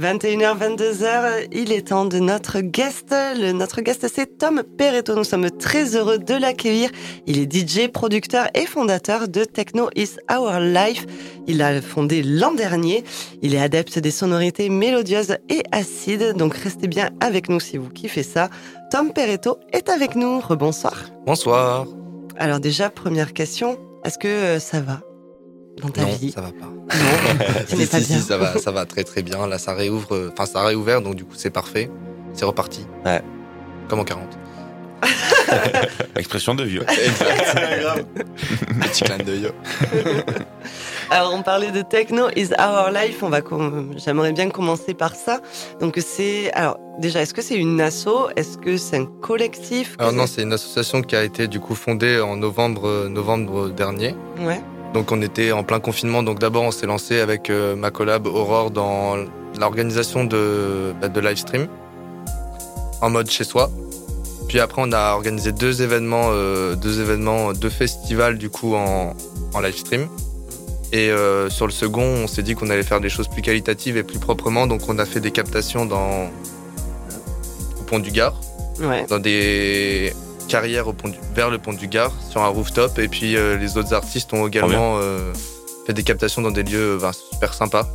21h, 22h, il est temps de notre guest. Le, notre guest, c'est Tom Perretto. Nous sommes très heureux de l'accueillir. Il est DJ, producteur et fondateur de Techno is Our Life. Il a fondé l'an dernier. Il est adepte des sonorités mélodieuses et acides. Donc restez bien avec nous si vous kiffez ça. Tom Perretto est avec nous. Rebonsoir. Bonsoir. Alors déjà, première question. Est-ce que euh, ça va? Dans ta non, vie ça va pas. Non, si, pas si, bien. si, ça va, ça va très très bien. Là, ça réouvre, euh, enfin, ça a réouvert, donc du coup, c'est parfait. C'est reparti. Ouais. Comme en 40. Expression de vieux. Exact. Petit clin d'œil. Alors, on parlait de Techno is Our Life. On va, j'aimerais bien commencer par ça. Donc, c'est, alors, déjà, est-ce que c'est une asso? Est-ce que c'est un collectif? Alors non, c'est une association qui a été du coup fondée en novembre, euh, novembre dernier. Ouais. Donc on était en plein confinement. Donc d'abord, on s'est lancé avec euh, ma collab Aurore dans l'organisation de, bah, de live stream en mode chez soi. Puis après, on a organisé deux événements, euh, deux événements, deux festivals du coup en, en live stream. Et euh, sur le second, on s'est dit qu'on allait faire des choses plus qualitatives et plus proprement. Donc on a fait des captations dans au pont du Gard Ouais. dans des carrières au pont du- vers le pont du Gard sur un rooftop et puis euh, les autres artistes ont également euh, fait des captations dans des lieux super sympas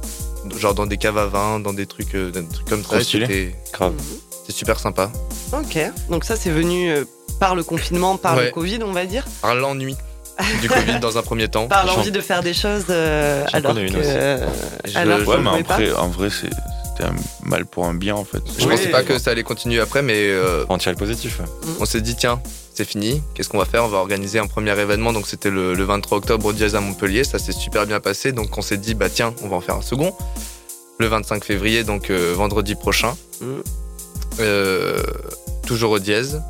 genre dans des caves à vin dans des trucs, euh, des trucs comme Trop ça c'était Grave. c'était super sympa Ok. Donc, ça, c'est venu euh, par le confinement, par le. Covid, on va dire. par l'ennui du Covid dans un premier temps Par l'envie de faire des choses, euh, J'en alors que, aussi. euh, Je- alors Ouais, mais pas. après, en vrai, c'est- c'était un mal pour un bien, en fait. je Oui. pensais pas que ça allait continuer après mais euh, On tire le positif. on s'est dit tiens c'est fini qu'est-ce qu'on va faire? On va organiser un premier événement donc c'était le, le 23 octobre au Diaz à Montpellier ça s'est super bien passé donc on s'est dit bah tiens on va en faire un second le 25 février donc euh, vendredi prochain Mhm. Euh, toujours au Diaz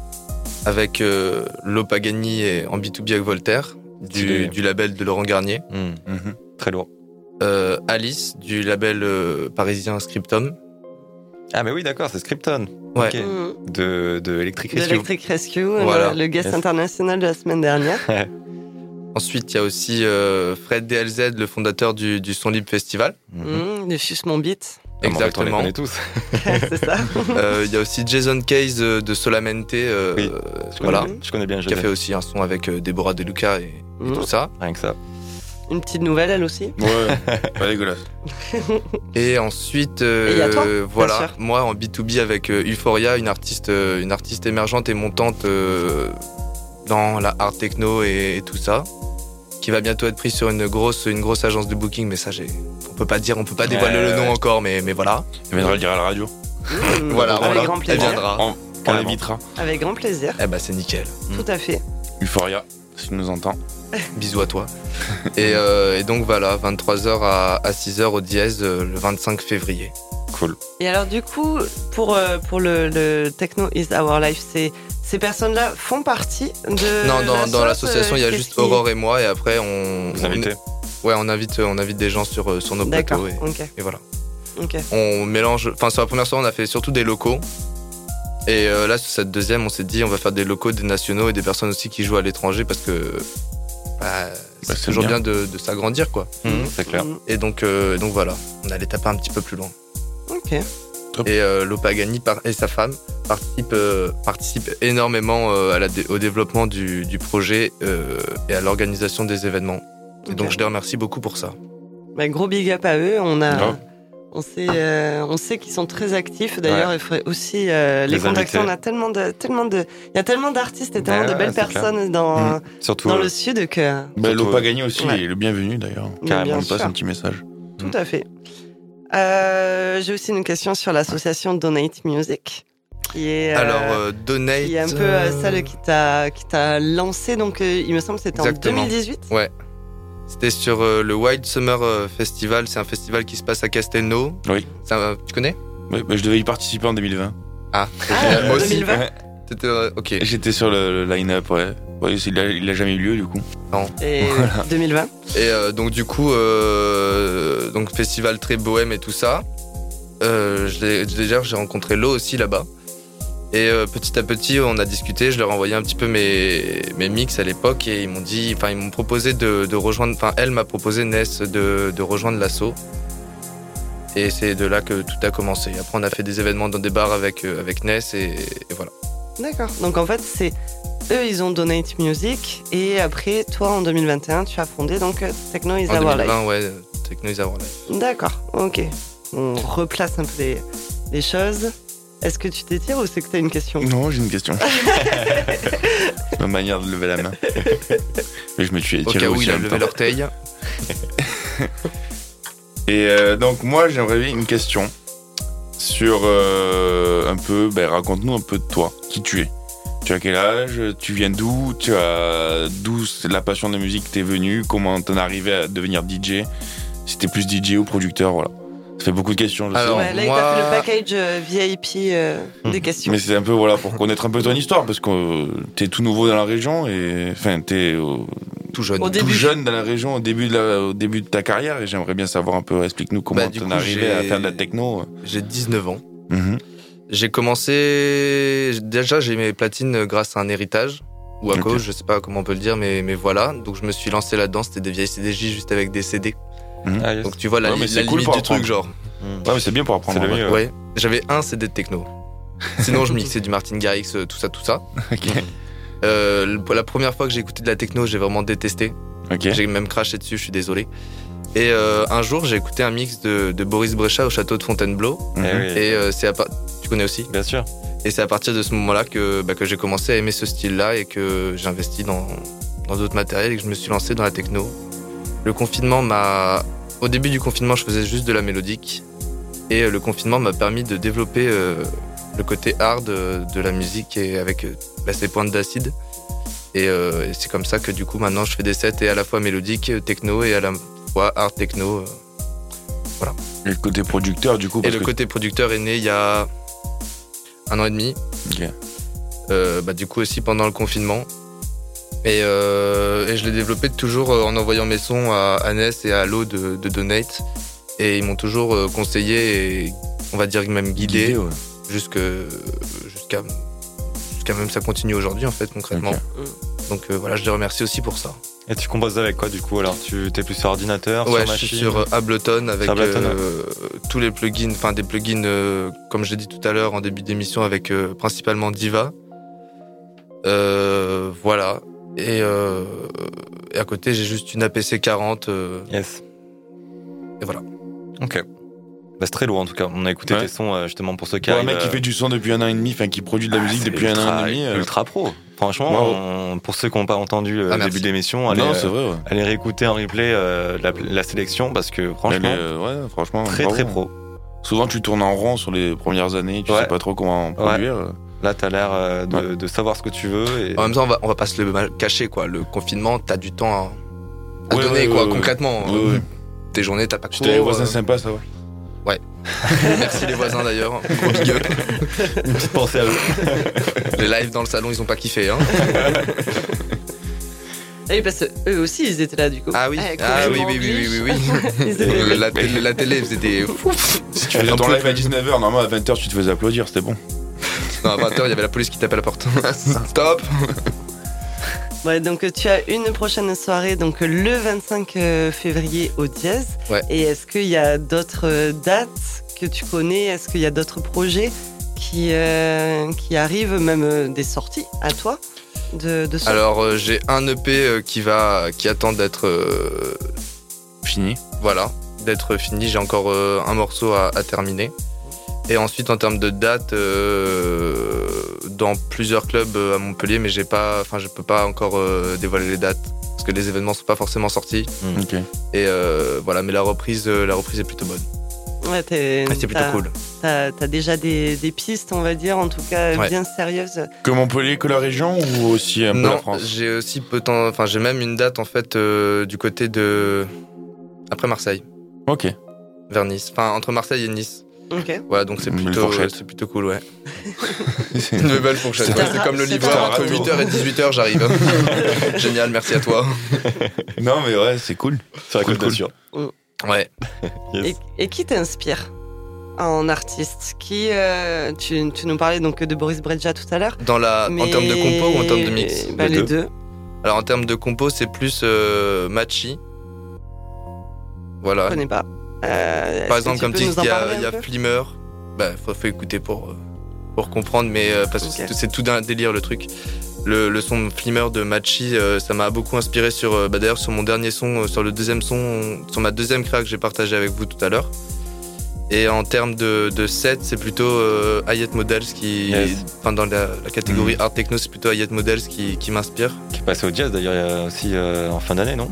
avec euh, Lo Pagani et en B2B avec Voltaire du, label de Laurent Garnier Mhm. Très lourd. Euh, Alice du label euh, parisien Scriptum Ah, mais oui, d'accord, c'est Scripton. Ouais. Ok. Mhm. De, de Electric De Rescue. Electric Rescue, euh, Voilà. le guest Yes. international de la semaine dernière. ensuite il y a aussi euh, Fred DLZ le fondateur du, du Son Libre Festival Mhm. De Suce mon beat. Fait, On exactement les connaît tous. c'est ça. Euh, Il y a aussi Jason Case euh, de Solamente, euh, Oui. Je connais, voilà, bien- je connais bien qui a fait aussi un son avec euh, Deborah Deluca et, et Mhm. tout ça. Rien que ça. Une petite nouvelle, elle aussi. Ouais, pas dégueulasse. Et ensuite, Et il y a toi, bien voilà, moi en B2B avec euh, Euphoria, une artiste, euh, une artiste émergente et montante euh, dans la art techno et, et tout ça, qui va bientôt être prise sur une grosse, une grosse agence de booking. Mais ça, j'ai, on peut pas dire, on peut pas dévoiler le nom ouais. encore, mais, mais voilà. Il viendra le dire à la radio. Mhm. Voilà, avec voilà. grand Elle plaisir. viendra. On, on l'évitera. Avec grand plaisir, Eh ben, c'est nickel. tout à fait. Euphoria, si tu nous entends. Bisous à toi. et, euh, et donc voilà, 23h à, à 6h au dièse euh, le 25 février. Cool. Et alors du coup, pour, euh, pour le, le Techno is Our Life, c'est, ces personnes-là font partie de non, dans, dans l'asso, l'association, il y a juste qui- Aurore et moi, et après on, Vous invitez on- ouais, on invite, on invite des gens sur, sur nos D'accord, plateaux. Et, ok, et voilà. ok. On mélange. Enfin, sur la première soirée, on a fait surtout des locaux. Et euh, là, sur cette deuxième, on s'est dit, on va faire des locaux, des nationaux et des personnes aussi qui jouent à l'étranger parce que bah, c'est c'est toujours bien, bien. de, de s'agrandir, quoi. Mhm, C'est clair. Mhm. Et donc, euh, donc voilà, on allait taper un petit peu plus loin. Ok. Et euh, Lopagani par- et sa femme participent, euh, participent énormément euh, à la dé- au développement du, du projet euh, et à l'organisation des événements. Et donc je les remercie beaucoup pour ça. Bah, gros big up à eux. On a. on sait, euh, on sait qu'ils sont très actifs. D'ailleurs, il faudrait aussi euh, les, Les contacter. On a tellement de, tellement de, il y a tellement d'artistes et tellement Ouais, de belles clair. personnes dans, Mhm. Surtout, dans euh, le sud que. Bah, Gagné aussi, ouais. est le bienvenu d'ailleurs. Carrément, On passe un petit message. Tout à fait. Euh, J'ai aussi une question sur l'association Donate Music, qui est, Alors euh, Donate. qui est un peu euh, celle qui t'a qui t'a lancé. Donc, euh, il me semble que c'était en Exactement. 2018. Ouais. C'était sur euh, le Wild Summer euh, Festival. C'est un festival qui se passe à Castelnau. Oui. Un- tu connais? Bah, je devais y participer en 2020. Ah, c'est Ah, génial. moi aussi. 2020. Ouais. C'était, euh, ok. J'étais sur le, le line-up, ouais. Ouais, il a, il a jamais eu lieu du coup. Et 2020. Et euh, donc du coup, euh, donc festival très bohème et tout ça. Euh, je l'ai- déjà, j'ai rencontré Lo aussi là-bas. Et euh, petit à petit, on a discuté. Je leur ai envoyé un petit peu mes, mes mix à l'époque et ils m'ont dit, enfin ils m'ont proposé de, de rejoindre. Enfin, elle m'a proposé Ness de, de rejoindre l'assaut. Et c'est de là que tout a commencé. Après, on a fait des événements dans des bars avec, euh, avec Ness et, et voilà. D'accord. Donc en fait, c'est eux, ils ont Donate Music et après, toi, en 2021, tu as fondé donc Techno is En Our Life. 2020, ouais, Techno is Our Life. D'accord. Ok. On replace un peu les, les choses. Est-ce que tu t'étires ou c'est que tu as une question? Non, j'ai une question. Ma manière de lever la main. Mais je me suis Au étiré cas où il a levé l'orteil. Et euh, donc moi j'aimerais une question sur euh, un peu, ben, raconte-nous un peu de toi, qui tu es. Tu as quel âge? Tu viens d'où? Tu as d'où c'est la passion de la musique t'es venue? Comment t'en es arrivé à devenir DJ Si t'es plus DJ ou producteur, voilà. Ça fait beaucoup de questions, je sais. Alors, Ouais, Là, il t'a fait le package euh, VIP euh, des questions. Mais c'est un peu voilà pour connaître un peu ton histoire parce que euh, t'es tout nouveau dans la région et enfin t'es euh, Tout jeune. Au tout début. jeune dans la région au début de la- au début de ta carrière et j'aimerais bien savoir un peu explique-nous comment Bah, du t'en arrivé à faire de la techno. J'ai 19 ans. Mhm. J'ai commencé. Déjà, j'ai mes platines grâce à un héritage. Ou à cause, je sais pas comment on peut le dire, mais, mais voilà. Donc je me suis lancé là-dedans. C'était des vieilles CDJ juste avec des CD. Ah, yes. Donc tu vois la, Ouais, mais la cool limite du truc, genre. Ouais, mais c'est bien pour apprendre. Le mieux. Ouais. J'avais un CD de techno. Sinon, je mixais du Martin Garrix, euh, tout ça, tout ça. Ok. Euh, le- la première fois que j'ai écouté de la techno, j'ai vraiment détesté. Ok. J'ai même craché dessus, je suis désolé. Et euh, un jour, j'ai écouté un mix de, de Boris Brejcha au château de Fontainebleau. Mhm. oui, Et euh, c'est à part- Tu connais aussi bien sûr. Et c'est à partir de ce moment-là que, bah, que j'ai commencé à aimer ce style-là et que j'ai investi dans dans d'autres matériels et que je me suis lancé dans la techno. Le confinement m'a... Au début du confinement, je faisais juste de la mélodique. Et euh, le confinement m'a permis de développer euh, le côté hard euh, de la musique et avec bah, ses pointes d'acide. Et, euh, et c'est comme ça que du coup maintenant je fais des sets et à la fois mélodique, techno et à la fois hard techno. euh. Et le côté producteur du coup Et le que- côté producteur est né il y a un an et demi. Bah, du coup aussi pendant le confinement. Et, euh, et je l'ai développé toujours euh, en envoyant mes sons à Annès et à Lo de, de Donate. Et ils m'ont toujours euh, conseillé et on va dire même guidé Guidé, ouais. jusqu'à jusqu'à même ça continue aujourd'hui en fait concrètement. Donc euh, voilà, je les remercie aussi pour ça. Et tu composes avec quoi du coup Alors? Tu t'es plus sur ordinateur, ouais, sur je machine? suis sur Ableton avec Sur Ableton, euh, tous les plugins, enfin des plugins euh, comme je l'ai dit tout à l'heure en début d'émission avec euh, principalement Diva. Voilà. Et, euh, et à côté, j'ai juste une APC 40. euh, Yes. et voilà. Ok. Bah, c'est très lourd en tout cas. On a écouté Ouais. tes sons euh, justement pour ceux qui Pour un mec qui fait du son depuis un an et demi, enfin qui produit de la ah, musique depuis un ultra- an et demi. euh, Ultra pro. Franchement, Wow. on- pour ceux qui n'ont pas entendu le Ah, merci. début de l'émission, allez, Non, euh, c'est vrai. Ouais. allez réécouter en replay euh, la, la sélection parce que franchement, euh, ouais, franchement, très bravo. très pro. Souvent, tu tournes en rond sur les premières années, tu Ouais. sais pas trop comment produire. Là, t'as l'air euh, de, Ouais. de savoir ce que tu veux. Et... En même temps, on va, on va pas se le cacher quoi. Le confinement, t'as du temps à, à Ouais, donner ouais, quoi. ouais, ouais. concrètement, Ouais, ouais. tes journées, t'as pas Si t'as les voisins euh, sympas, ça va. Merci les voisins d'ailleurs. Gros big up. Une petite pensée à eux. Les lives dans le salon, ils ont pas kiffé. Hein. Ah Oui, parce que eux aussi, ils étaient là du coup. Ah oui, Eh, ah oui, oui, oui, oui, oui, oui. Ils étaient la, télé, la télé faisait des. Si tu faisais ton live à 19h, normalement à 20h, tu te faisais applaudir, c'était bon. Non, à 20h, il y avait la police qui tapait à la porte. Stop Ouais, donc tu as une prochaine soirée, donc le 25 euh, février au Dièse. Ouais. Et est-ce qu'il y a d'autres euh, dates que tu connais? Est-ce qu'il y a d'autres projets qui, euh, qui arrivent, même des sorties à toi de, de Alors, euh, j'ai un EP qui va, qui attend d'être, euh, Fini. voilà, d'être fini. J'ai encore euh, un morceau à, à terminer. Et ensuite, en termes de date, euh, dans plusieurs clubs euh, à Montpellier, mais j'ai pas, enfin, je peux pas encore euh, dévoiler les dates parce que les événements sont pas forcément sortis. Ok. Et euh, voilà, mais la reprise, la reprise est plutôt bonne. Ouais, c'est plutôt t'as- cool. T'as t'as déjà des, des pistes, on va dire, en tout cas Ouais. bien sérieuses. Que Montpellier, que la région ou aussi un peu la Non, France j'ai aussi peu de temps, enfin, j'ai même une date en fait euh, du côté de après Marseille, Ok. vers Nice, enfin entre Marseille et Nice. Ok. Voilà, donc c'est Une belle plutôt, fourchette. c'est plutôt cool, ouais. Une belle fourchette. C'est ouais, c'est comme le c'est livreur, entre râteau. 8h et 18h, j'arrive. Génial, merci à toi. non, mais ouais, c'est cool. La Cool, cool. d'Azur. Ouais. Yes. Et, et qui t'inspire en artiste? Qui euh, tu, tu nous parlais donc de Boris Brejcha tout à l'heure. Dans la, en termes de compo ou en termes de mix? Bah, Les Les deux. deux. Alors en termes de compo, c'est plus euh, Machi. Je Voilà. connais pas. Euh, Par que exemple, comme tu dis, il y a, y a Flimmer. Bah, faut, faut écouter pour, euh, pour comprendre, mais euh, parce que Ok. c'est- tout d'un délire le truc. Le, le son Flimmer de Machi, euh, ça m'a beaucoup inspiré sur, euh, bah, d'ailleurs, sur mon dernier son, euh, sur le deuxième son, sur ma deuxième créa que j'ai partagé avec vous tout à l'heure. Et en termes de, de set, c'est plutôt euh, Hayat Models qui, Yes. enfin dans la, la catégorie art techno, c'est plutôt Hayat Models qui, qui m'inspire. Qui est passé au jazz d'ailleurs il y a aussi euh, en fin d'année, non?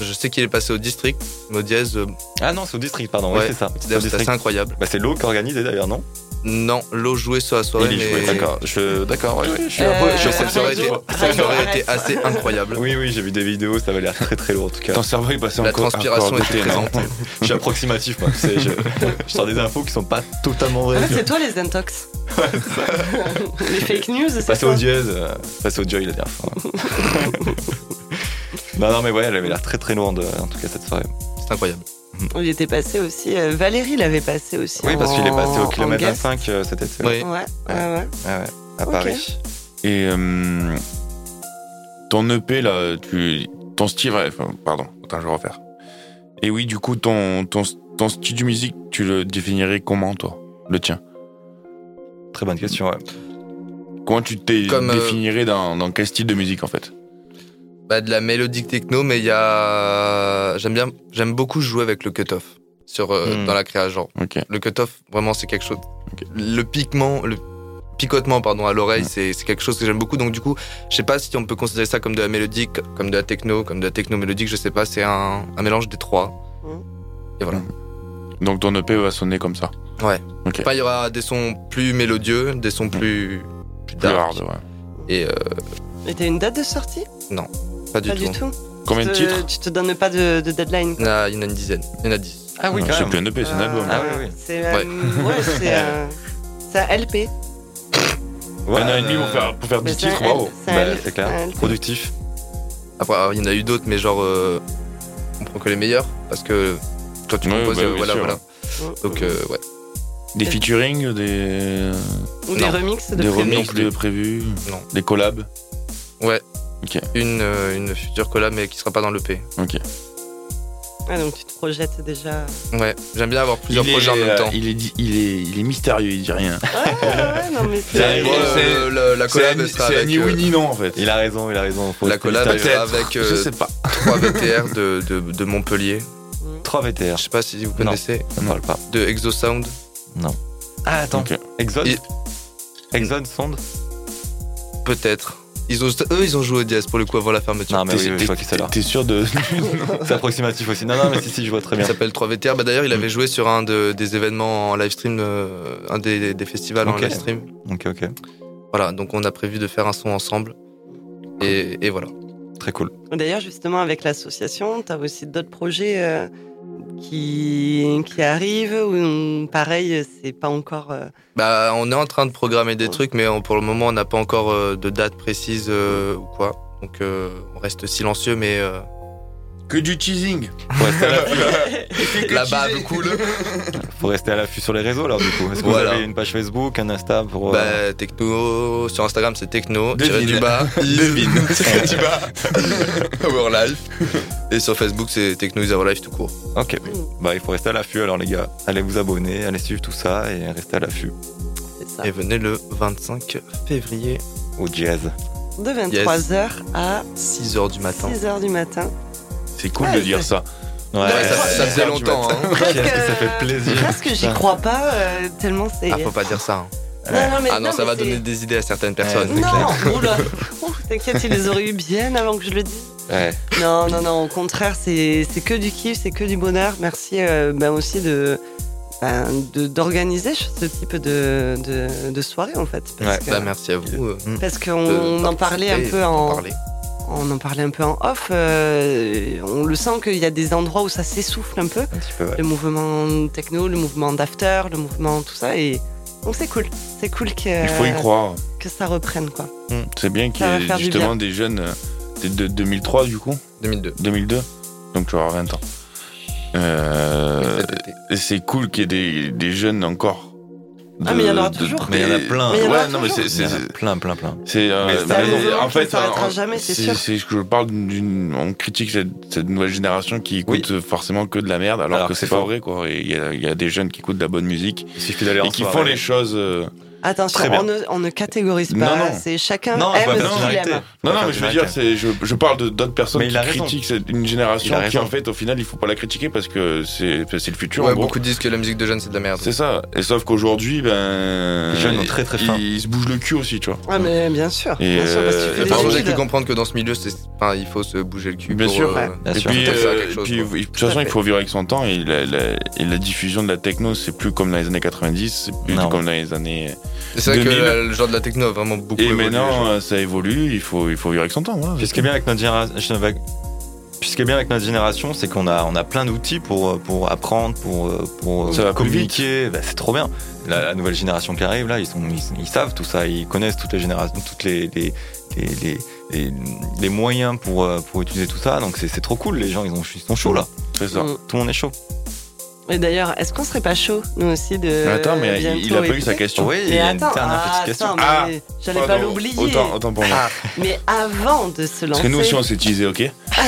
Je sais qu'il est passé au district, mais au dièse, euh, Ah non, c'est au district, pardon. Oui, Ouais, c'est ça. c'est assez incroyable. Bah, c'est l'eau qui organise d'ailleurs, non? Non, l'eau jouait sur la soirée, Il y jouait, mais d'accord. Je... D'accord, oui, je suis Euh, un peu- je sais ça aurait été, ça Radio aurait été RF. assez incroyable. Oui, oui, j'ai vu des vidéos, ça avait l'air très très lourd en tout cas. Ton cerveau est passé La encore transpiration encore était présente. Je suis approximatif, moi. tu sais, je... je sors des infos qui sont pas totalement En vraies. fait, c'est toi les intox. les fake news, c'est Passer ça au jazz, euh, passer au joy la dernière fois. Non, non, mais ouais, elle avait l'air très très lourde en tout cas cette soirée. C'est incroyable. Il était passé aussi. euh, Valérie l'avait passé aussi. Oui, parce qu'il est passé au kilomètre en guest. 25 euh, cet été. Oui. Ouais, ouais, ouais. Ah ouais, à. Paris. Et euh, ton EP là, tu, ton style, pardon, attends, je vais refaire. Et oui, du coup, ton, ton, ton style de musique, tu le définirais comment, toi? Le tien? Très bonne question, ouais. Comment tu te euh, définirais dans, dans quel style de musique, en fait? Bah, de la mélodique techno, mais il y a. J'aime bien, j'aime beaucoup jouer avec le cut-off sur euh, Hmm. dans la créa. Genre, le cut-off, vraiment, c'est quelque chose. Le piquement, le picotement, pardon, à l'oreille, Hmm. c'est c'est quelque chose que j'aime beaucoup. Donc, du coup, je sais pas si on peut considérer ça comme de la mélodique, comme de la techno, comme de la techno mélodique. Je sais pas. C'est un, un mélange des trois. Hmm. Et voilà. Donc ton EP va sonner comme ça. Ouais. Ok. Enfin, il y aura des sons plus mélodieux, des sons plus plus Plus dark. hard, ouais. Et euh, Et t'as une date de sortie? Pas du Pas tout. du tout. Combien de titres Tu te donnes pas de, de deadline. Il y en a, il y en a une dizaine. Il y en a dix. Ah oui, Non, quand C'est plus un EP, c'est un album. Ah oui, oui. C'est euh, ouais, c'est euh, un LP. Ouais, un an et demi euh, pour faire, pour faire Mais 10 c'est un titres, bravo. c'est un Bah, clair. Productif. Après, il y en a eu d'autres, mais genre, euh, on prend que les meilleurs parce que toi tu Ouais, composes, bah, voilà, sûr. voilà. Donc euh, ouais, Des featuring, des, Ou des remixes de des remixes de prévus, Non. des collabs. une euh, une future collab mais qui sera pas dans le P. Ok. Ah, donc tu te projettes déjà. Ouais, j'aime bien avoir plusieurs il projets est, en même euh, temps. Il est, il est, il est mystérieux, il dit rien. Ouais, ouais, ouais, non, mais C'est- c'est. C'est- euh, la, la collab C'est sera c'est avec ni euh, oui ni non en fait. Il a raison, il a raison. La collab sera avec je sais pas. 3 VTR de, de, de Montpellier. 3 VTR, Je sais pas si vous Non. connaissez. ça me parle pas. De Exosound. Ah, attends. Ok. Exode Et- Exode Sonde Peut-être. Ils ont, eux, ils ont joué au dièse pour le coup avant la fermeture. Non, mais oui, oui, je vois qui c'est là. t'es sûr de. C'est approximatif aussi. Non, non, mais si, si, je vois très Il bien. s'appelle 3 VTR. Bah, D'ailleurs, il avait joué sur un de- des événements en live stream, euh, un des, des festivals en live stream. Ok, ok. Voilà, donc on a prévu de faire un son ensemble. Et, et voilà. Très cool. D'ailleurs, justement, avec l'association, tu as aussi d'autres projets euh, qui, qui arrivent ou pareil, c'est pas encore. euh, Bah, on est en train de programmer des trucs, mais on- pour le moment, on n'a pas encore euh, de date précise euh, ou quoi. Donc, on reste silencieux, mais euh, Que du teasing. Faut rester à l'affût, la bave cool. faut rester à l'affût sur les réseaux, alors, du coup. Est-ce que Voilà. vous avez une page Facebook, un Insta pour. euh, Bah, techno, sur Instagram, c'est techno, Devine. du bas, Devine. du bas, Our Life. Et sur Facebook, c'est techno is Our Life tout court. Ok. Bah, il faut rester à l'affût, alors, les gars. Allez vous abonner, allez suivre tout ça et restez à l'affût. c'est ça. Et venez le 25 février, Au jazz. De 23h à 6h du matin. 6h du matin. C'est cool Ouais, de dire ça. Ouais, Ouais, ça, ça faisait longtemps, hein. Qu'est-ce que ça fait plaisir. Presque j'y crois pas, euh, tellement c'est. Ah, faut pas dire ça. hein. Non, non, mais- Ah non, ça mais va donner des idées à certaines personnes. c'est Non, oula. T'inquiète, ils les auraient eu bien avant que je le dise. Ouais. Non, non, non, au contraire, c'est c'est que du kiff, c'est que du bonheur. Merci euh, ben aussi de ben, de- d'organiser ce type de, de, de soirée en fait. Parce Ouais, que- Bah, merci à vous. euh, parce qu'on en parlait un peu en. On en parlait un peu en off. euh, on le sent qu'il y a des endroits où ça s'essouffle un peu. Un petit peu, ouais. Le mouvement techno, le mouvement d'after, le mouvement tout ça et donc c'est cool. C'est cool que Il faut y croire. que ça reprenne quoi. C'est bien qu'il y ait justement des jeunes. euh, de 2003 du coup 2002. 2002 Donc tu auras 20 ans. Euh, c'est cool qu'il y ait des, des jeunes encore Ah, mais il y en aura de- toujours. Mais il y en a plein. Mais il y en aura Ouais, non, mais c'est, plein, plein, plein. c'est, euh, Mais mais ça mouvement en fait, en- jamais, c'est c'est, sûr. c'est que je parle d'une, on critique cette, cette nouvelle génération qui écoute forcément que de la merde, alors, Alors que que c'est c'est pas vrai, quoi. Et il y a, il y a des jeunes qui écoutent de la bonne musique Il suffit d'aller en et qui font les choses. Attention, on ne, on ne catégorise Non, pas. non. C'est chacun Non, aime ce qu'il aime. Non, non, mais je veux dire, c'est, je, je parle de d'autres personnes Mais qui critiquent une génération qui, en fait, au final, il faut pas la critiquer parce que c'est, c'est le futur. Ouais, en gros. beaucoup disent que la musique de jeunes c'est de la merde. C'est ça. Et sauf qu'aujourd'hui, ben. Les jeunes ont très, très faim. Ils, se bougent le cul aussi, tu vois. Ah, mais bien sûr. Et, bien sûr, parce que euh, tu fais et des Par contre, j'ai études. cru comprendre que dans ce milieu, c'est, enfin, il faut se bouger le cul. Bien pour, sûr. euh, Et puis, euh, de toute façon, il faut vivre avec son temps et la, diffusion de la techno, c'est plus comme dans les années 90, c'est plus Non. comme dans les années. Et c'est vrai que 2000. euh, le genre de la techno a vraiment beaucoup Et évolué. maintenant, euh, ça évolue, il faut, il faut vivre avec son temps. Voilà. Puis ce qui est bien avec notre génération, puis ce qui est bien avec notre génération, c'est qu'on a, on a plein d'outils pour, pour apprendre, pour, pour Ça va plus communiquer. Bah, c'est trop bien. La, la nouvelle génération qui arrive, là, ils, sont, ils, ils savent tout ça, ils connaissent toutes les générations, toutes les, les, les, les, les- les moyens pour, euh, pour utiliser tout ça. Donc c'est c'est trop cool. Les gens, ils, ont, ils sont chauds là. C'est ça. Mm. Tout le monde est chaud. Et d'ailleurs, est-ce qu'on serait pas chaud, nous aussi, de. Mais attends, mais il, il a pas eu sa question. Oui, il Mais y a une attends, dernière ah, petite question. attends, Ah, mais j'allais pas l'oublier. Autant, autant pour moi. Ah, Mais avant de se Parce lancer, que nous aussi, on s'est utilisé, ok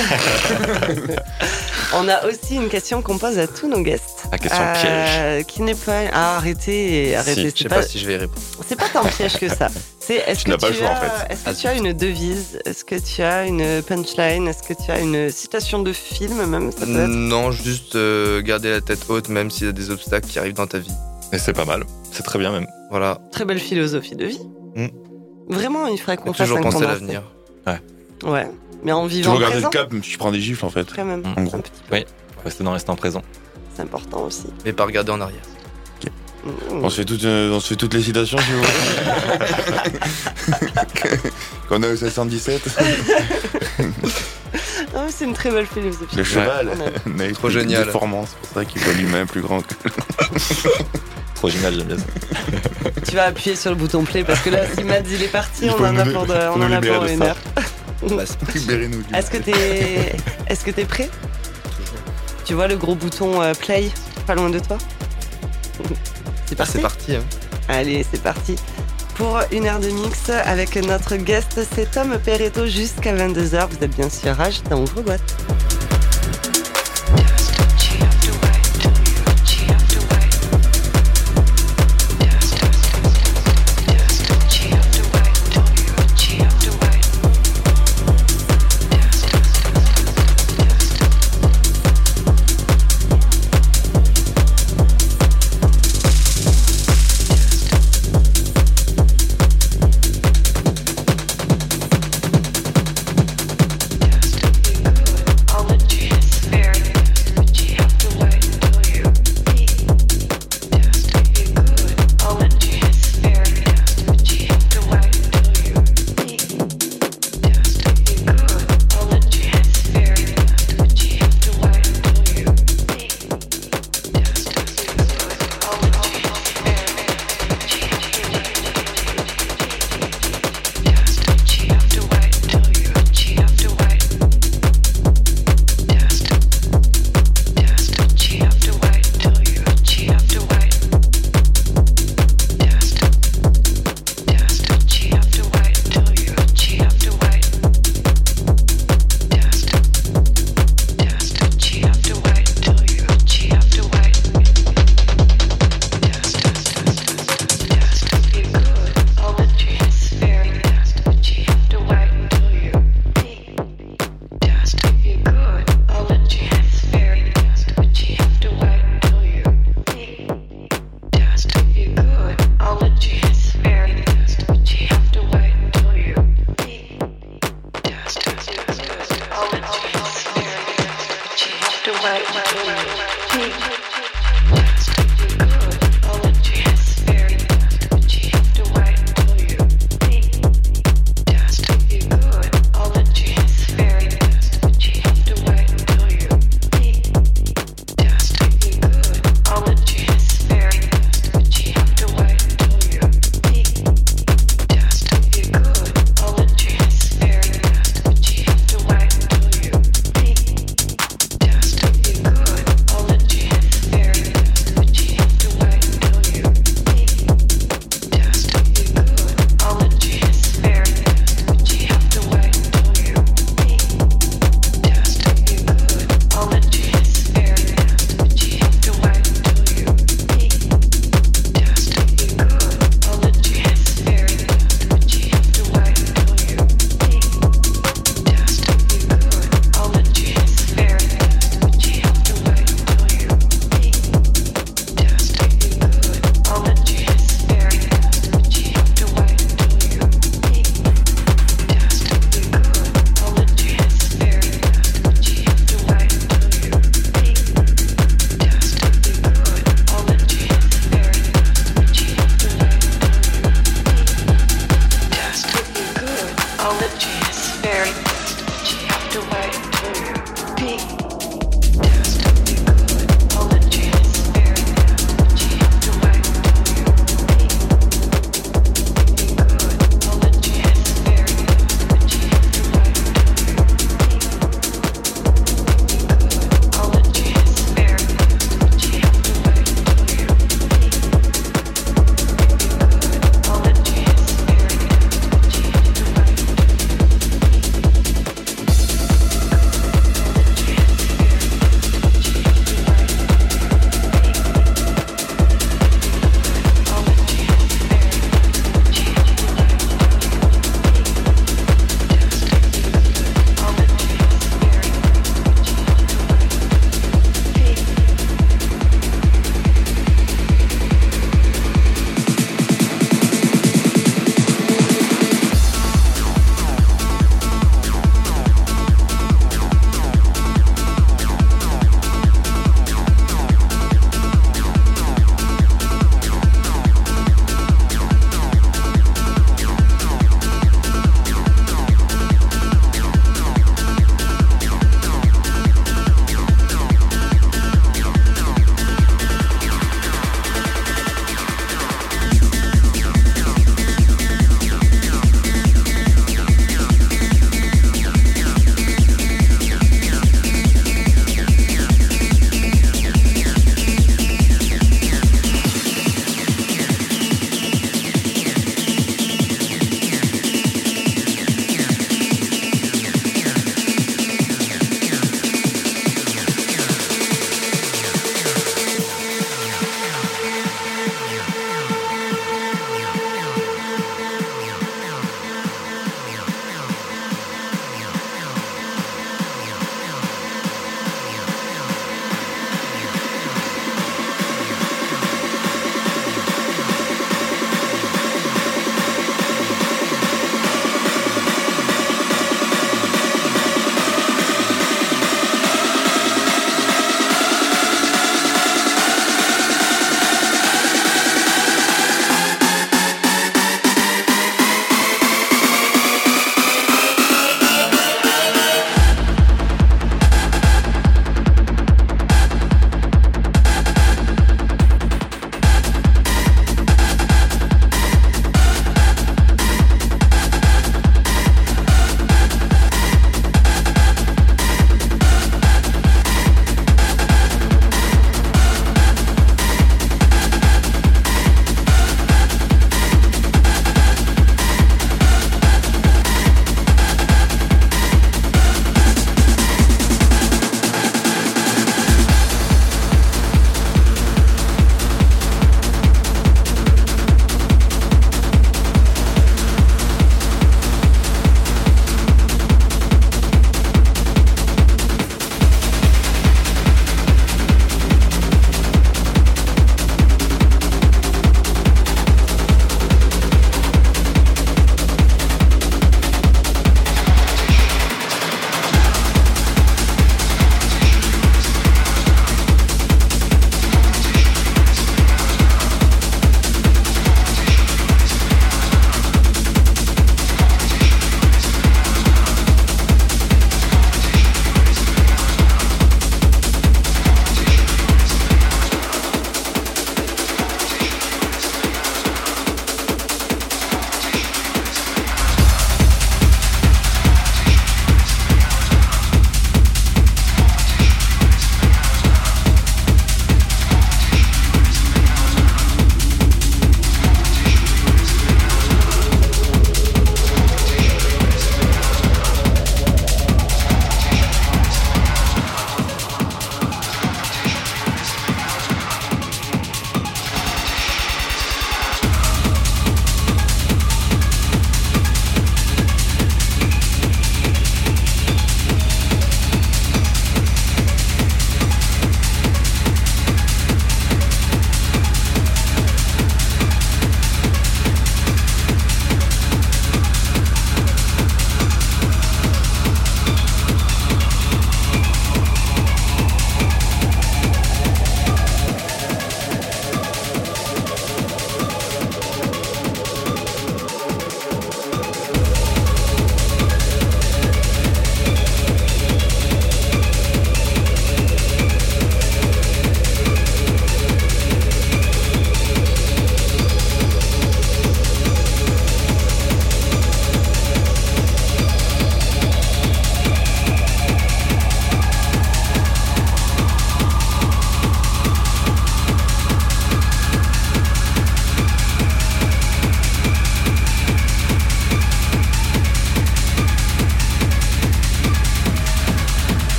on a aussi une question qu'on pose à tous nos guests. La question Euh, Qui n'est pas. Ah, arrêtez, arrêtez. je c'est sais pas, pas si je vais y répondre. c'est pas tant piège que ça. C'est est-ce Tu que n'as pas tu le choix, as, en fait. est-ce que Ah, tu as une devise? Est-ce que tu as une punchline? Est-ce que tu as une citation de film même Ça peut être? Non, juste euh, garder la tête haute, même s'il y a des obstacles qui arrivent dans ta vie. Et c'est pas mal. C'est très bien même. Voilà. Très belle philosophie de vie. Mm. Vraiment, il faudrait qu'on fasse toujours un penser à l'avenir. Ouais. Mais en Tu vivant regardes présent, le cap, tu prends des gifles en fait. quand même. En gros. Un petit peu. Oui. Rester dans l'instant présent. C'est important aussi. Mais pas regarder en arrière. Mm. On se fait, toutes, euh, on se fait toutes les citations, si vous voulez. Qu'on a au 717. Ah, mais c'est une très belle philosophie. Le cheval. A Trop génial. Performance, c'est pour ça qu'il voit l'humain plus grand que. Trop génial, j'aime bien ça. Tu vas appuyer sur le bouton play parce que là, si Mads il est parti, Il on faut en a nous- pour, de- faut on nous en a libérer pour de une ça. heure. Bah, c'est Libérez-nous du. Est-ce que t'es, est-ce que t'es prêt Tu vois le gros bouton euh, play pas loin de toi C'est Ah, parti. c'est parti. hein. Allez, c'est parti. Pour une heure de mix avec notre guest, c'est Tom Perretto jusqu'à 22h. Vous êtes bien sûr Rage dans Ouvre-Boîte. Just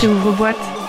chez Ouvre Boîte.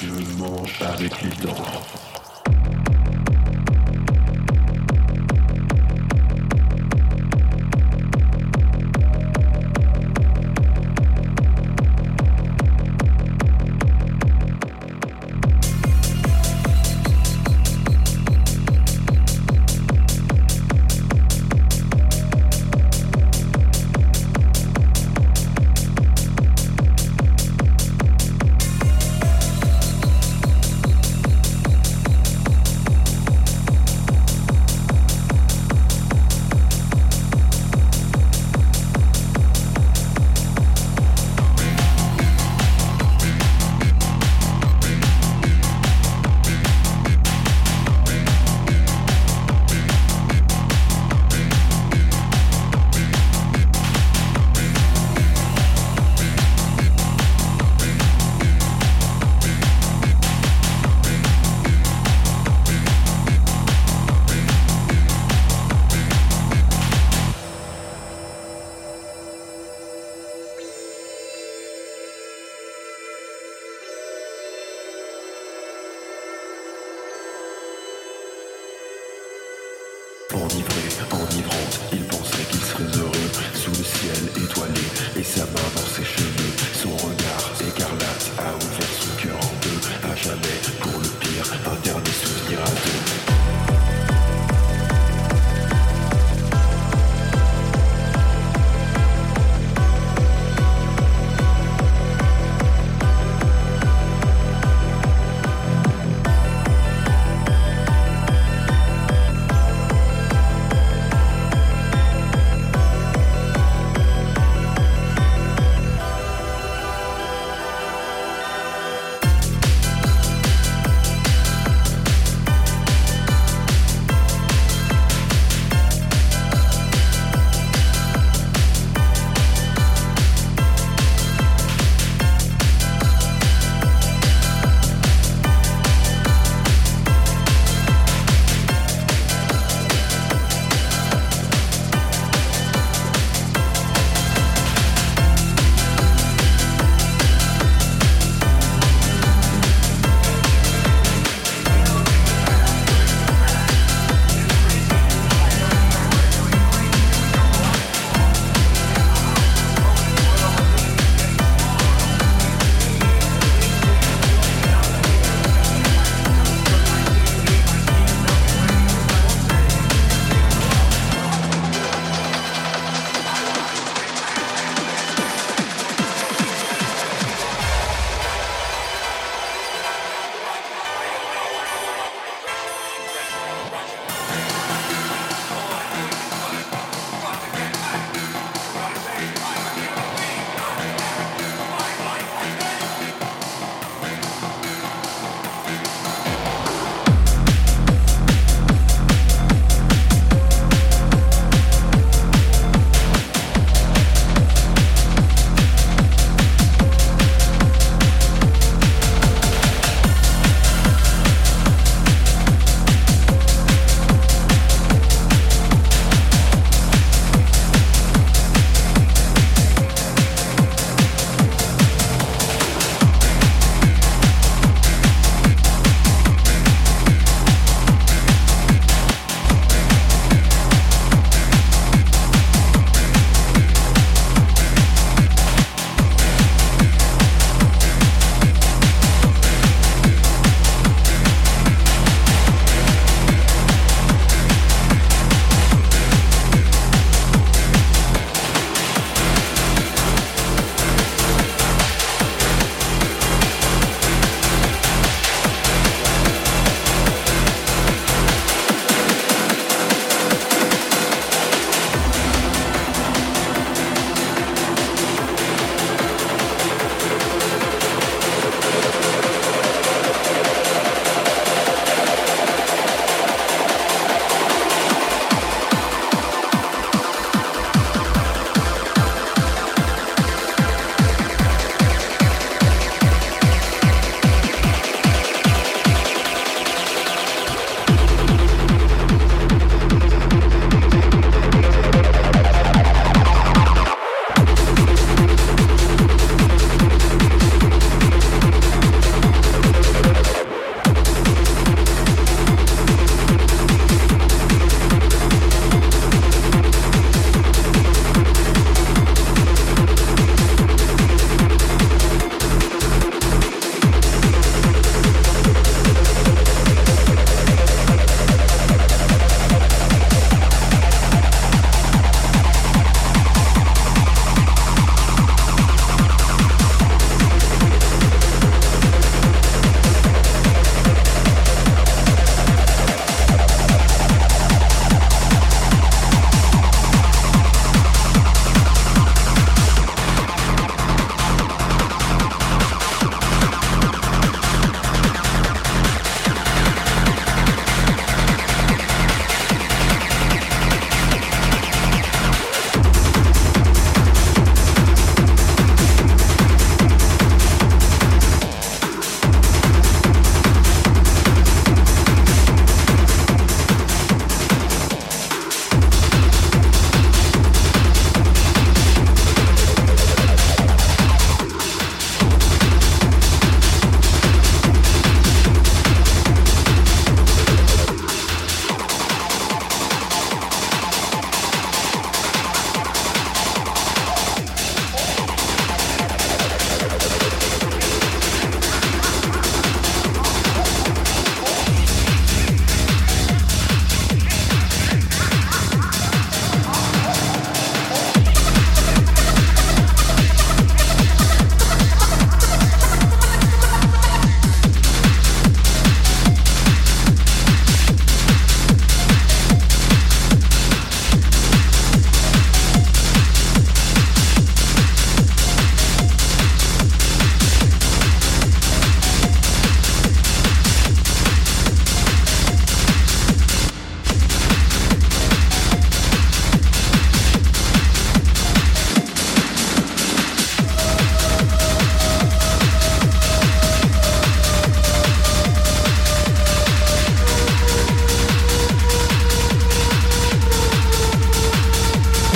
Je mange avec les dents.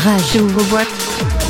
Rage. J'ouvre boîte.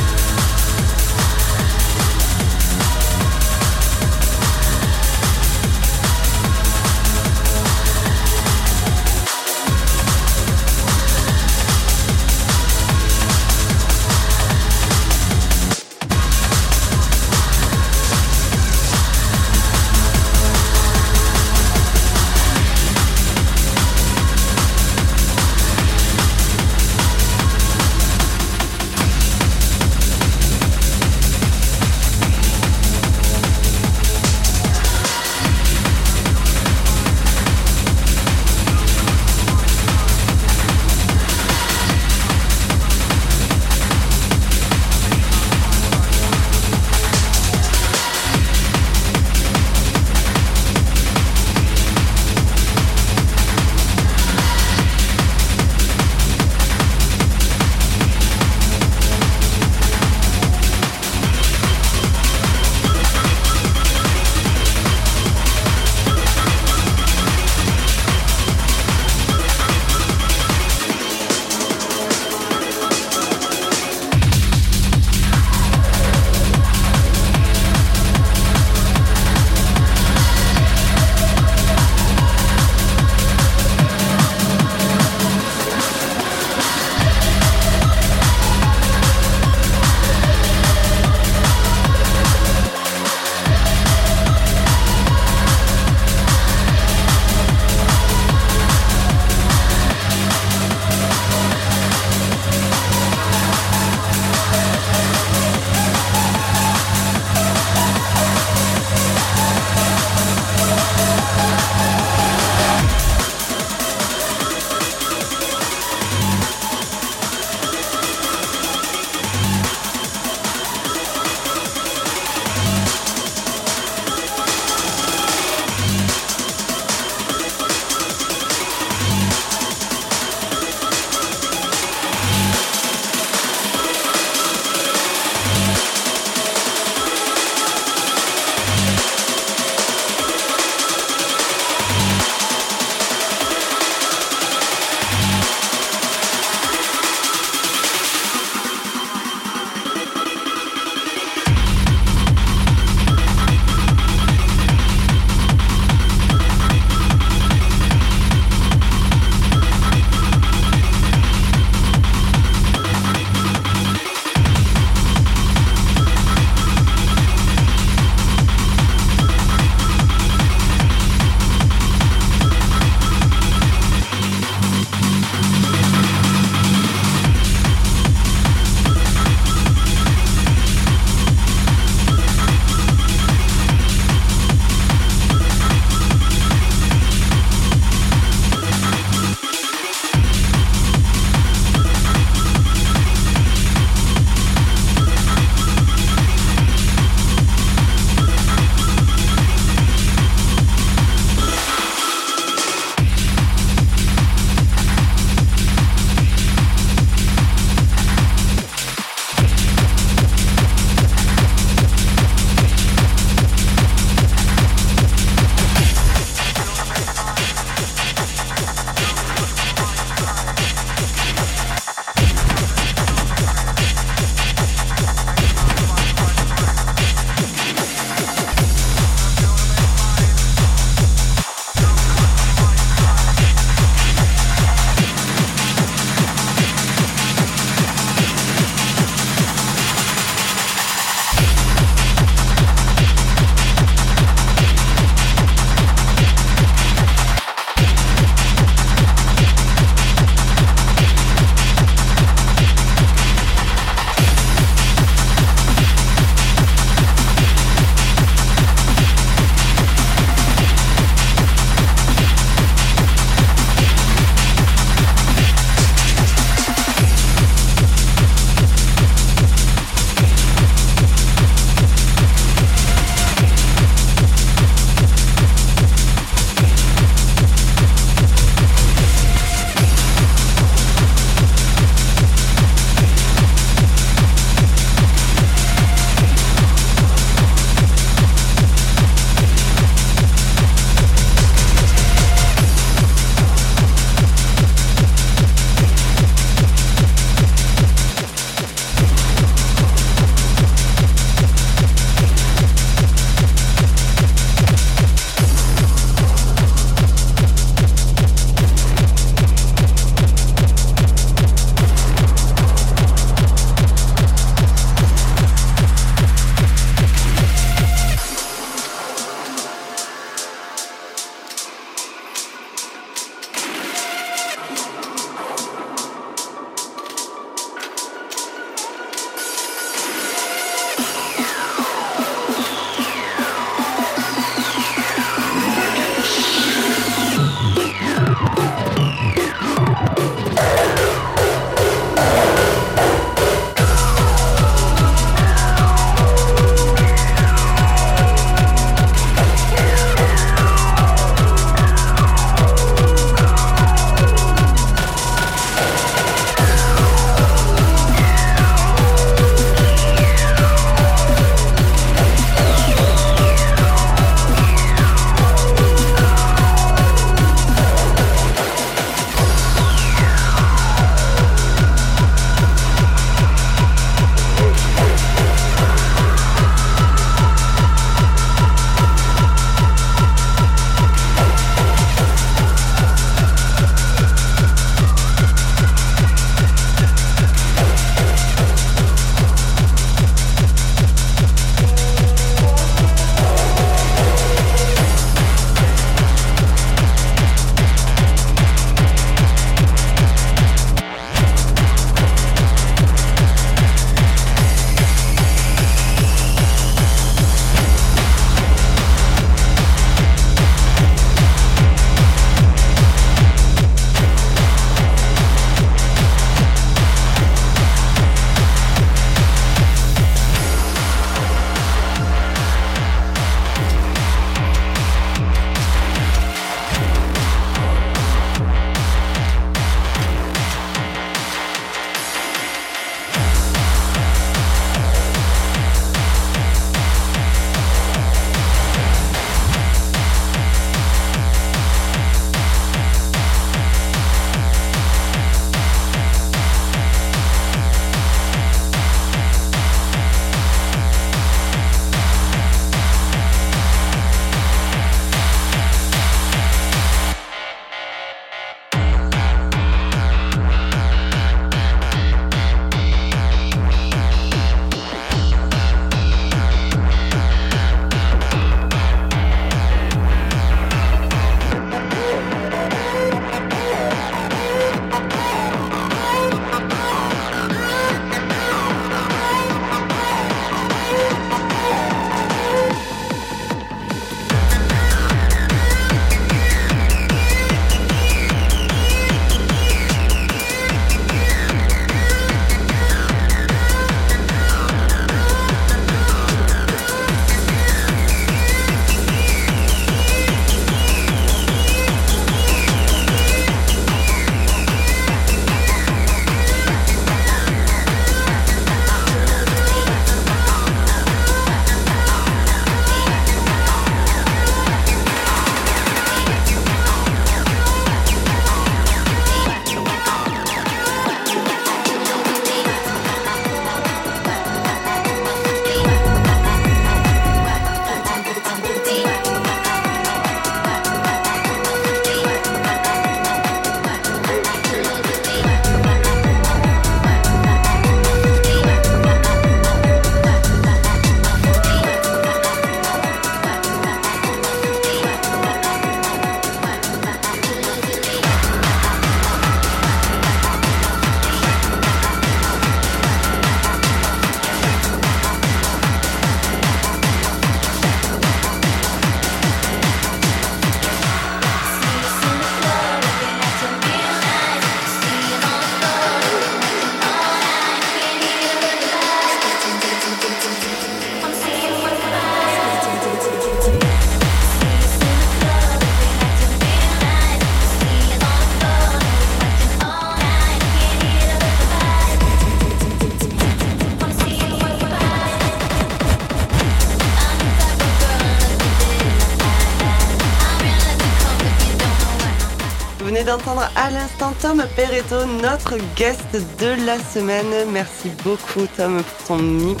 Tom Perretto, notre guest de la semaine. Merci beaucoup Tom pour ton mix.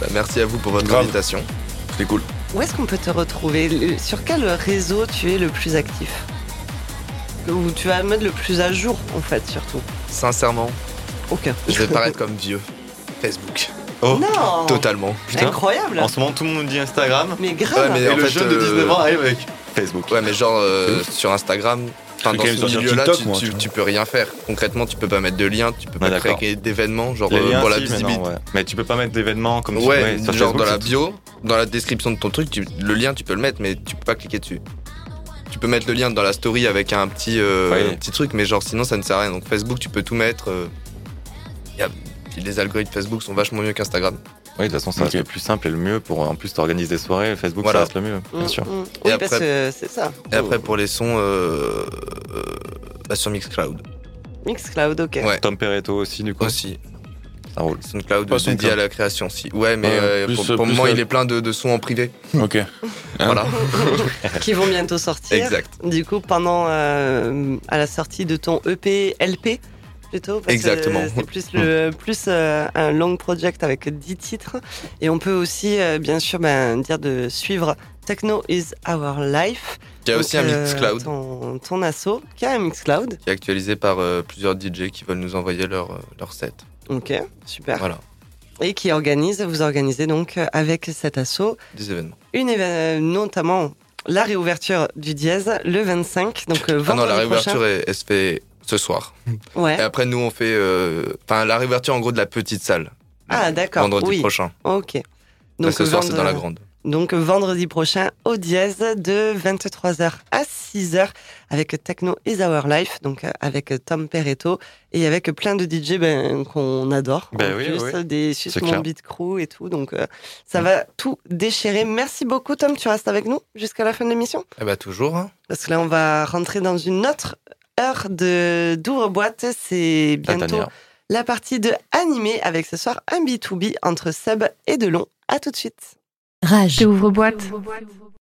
Bah, merci à vous pour votre Grave. invitation. C'était cool. Où est-ce qu'on peut te retrouver? Sur quel réseau tu es le plus actif? Où tu vas mettre le plus à jour en fait surtout? Sincèrement, Aucun. je vais paraître comme vieux. Facebook. Oh, Non Totalement. Putain. Incroyable En ce moment, tout le monde dit Instagram. Mais grave Ouais, mais Et en le fait, jeune de euh, 19 ans arrive avec Facebook. Ouais, mais genre euh, sur Instagram, enfin dans ce milieu-là, tu, moi, tu- tu vois. tu peux rien faire. Concrètement, tu peux pas mettre de lien, tu peux pas créer d'événements, genre euh, liens, pour la si, mais visibilité. non, ouais. Mais tu peux pas mettre d'événements comme Ouais, ouais, sur genre dans la bio, dans la description de ton truc, tu- le lien tu peux le mettre, mais tu peux pas cliquer dessus. Tu peux mettre le lien dans la story avec un petit, euh, petit truc, mais genre sinon ça ne sert à rien. Donc Facebook, tu peux tout mettre. euh, y a- les algorithmes Facebook sont vachement mieux qu'Instagram. Oui, de toute façon, ça reste le plus simple et le mieux pour en plus t'organiser des soirées. Facebook, Voilà. ça reste le mieux, bien sûr. mm. Et Oui, après- parce que c'est ça. Et après pour les sons, euh, euh, bah, sur Mixcloud Mixcloud, ok. Ouais. Tom Perretto aussi, du coup. aussi. Ça roule. SoundCloud Pas dédié à la création, si. Ouais, mais Ouais, euh, plus- pour, pour le moment, il est plein de, de sons en privé. Ok. Voilà, Qui vont bientôt sortir. exact. Du coup, pendant euh, à la sortie de ton EP LP plutôt parce que Exactement. C'est plus le plus euh, un long project avec 10 titres et on peut aussi euh, bien sûr ben, dire de suivre Techno is our life. Il y a Donc, aussi un euh, Mixcloud ton, ton asso qui a un Mixcloud. qui est actualisé par euh, plusieurs DJ qui veulent nous envoyer leur, euh, leur set. OK, super. Voilà, Et qui organise vous organisez donc euh, avec cet asso des événements. une éve- notamment la réouverture du dièse le 25 donc euh, Ah non, la vendredi réouverture, prochain. elle, elle se fait ce soir. Ouais. Et après, nous, on fait. euh, Enfin, la réouverture, en gros, de la petite salle. Ah d'accord. Vendredi oui. prochain. Ok. Donc, ce soir, c'est dans la grande. Donc vendredi prochain au dièse de 23h à 6h avec Techno is Our Life, donc euh, avec Tom Perretto et avec plein de DJ ben, qu'on adore. Ben en oui, plus, oui. des clair. Beat Crew et tout. Donc euh, ça va tout déchirer. Merci beaucoup Tom, tu restes avec nous jusqu'à la fin de l'émission? Eh bah, toujours. hein. Parce que là on va rentrer dans une autre heure de d'ouvre-boîte. C'est bientôt la partie de animé avec ce soir un B2B entre Seb et Delon. À tout de suite. Rage. J'ouvre boîte.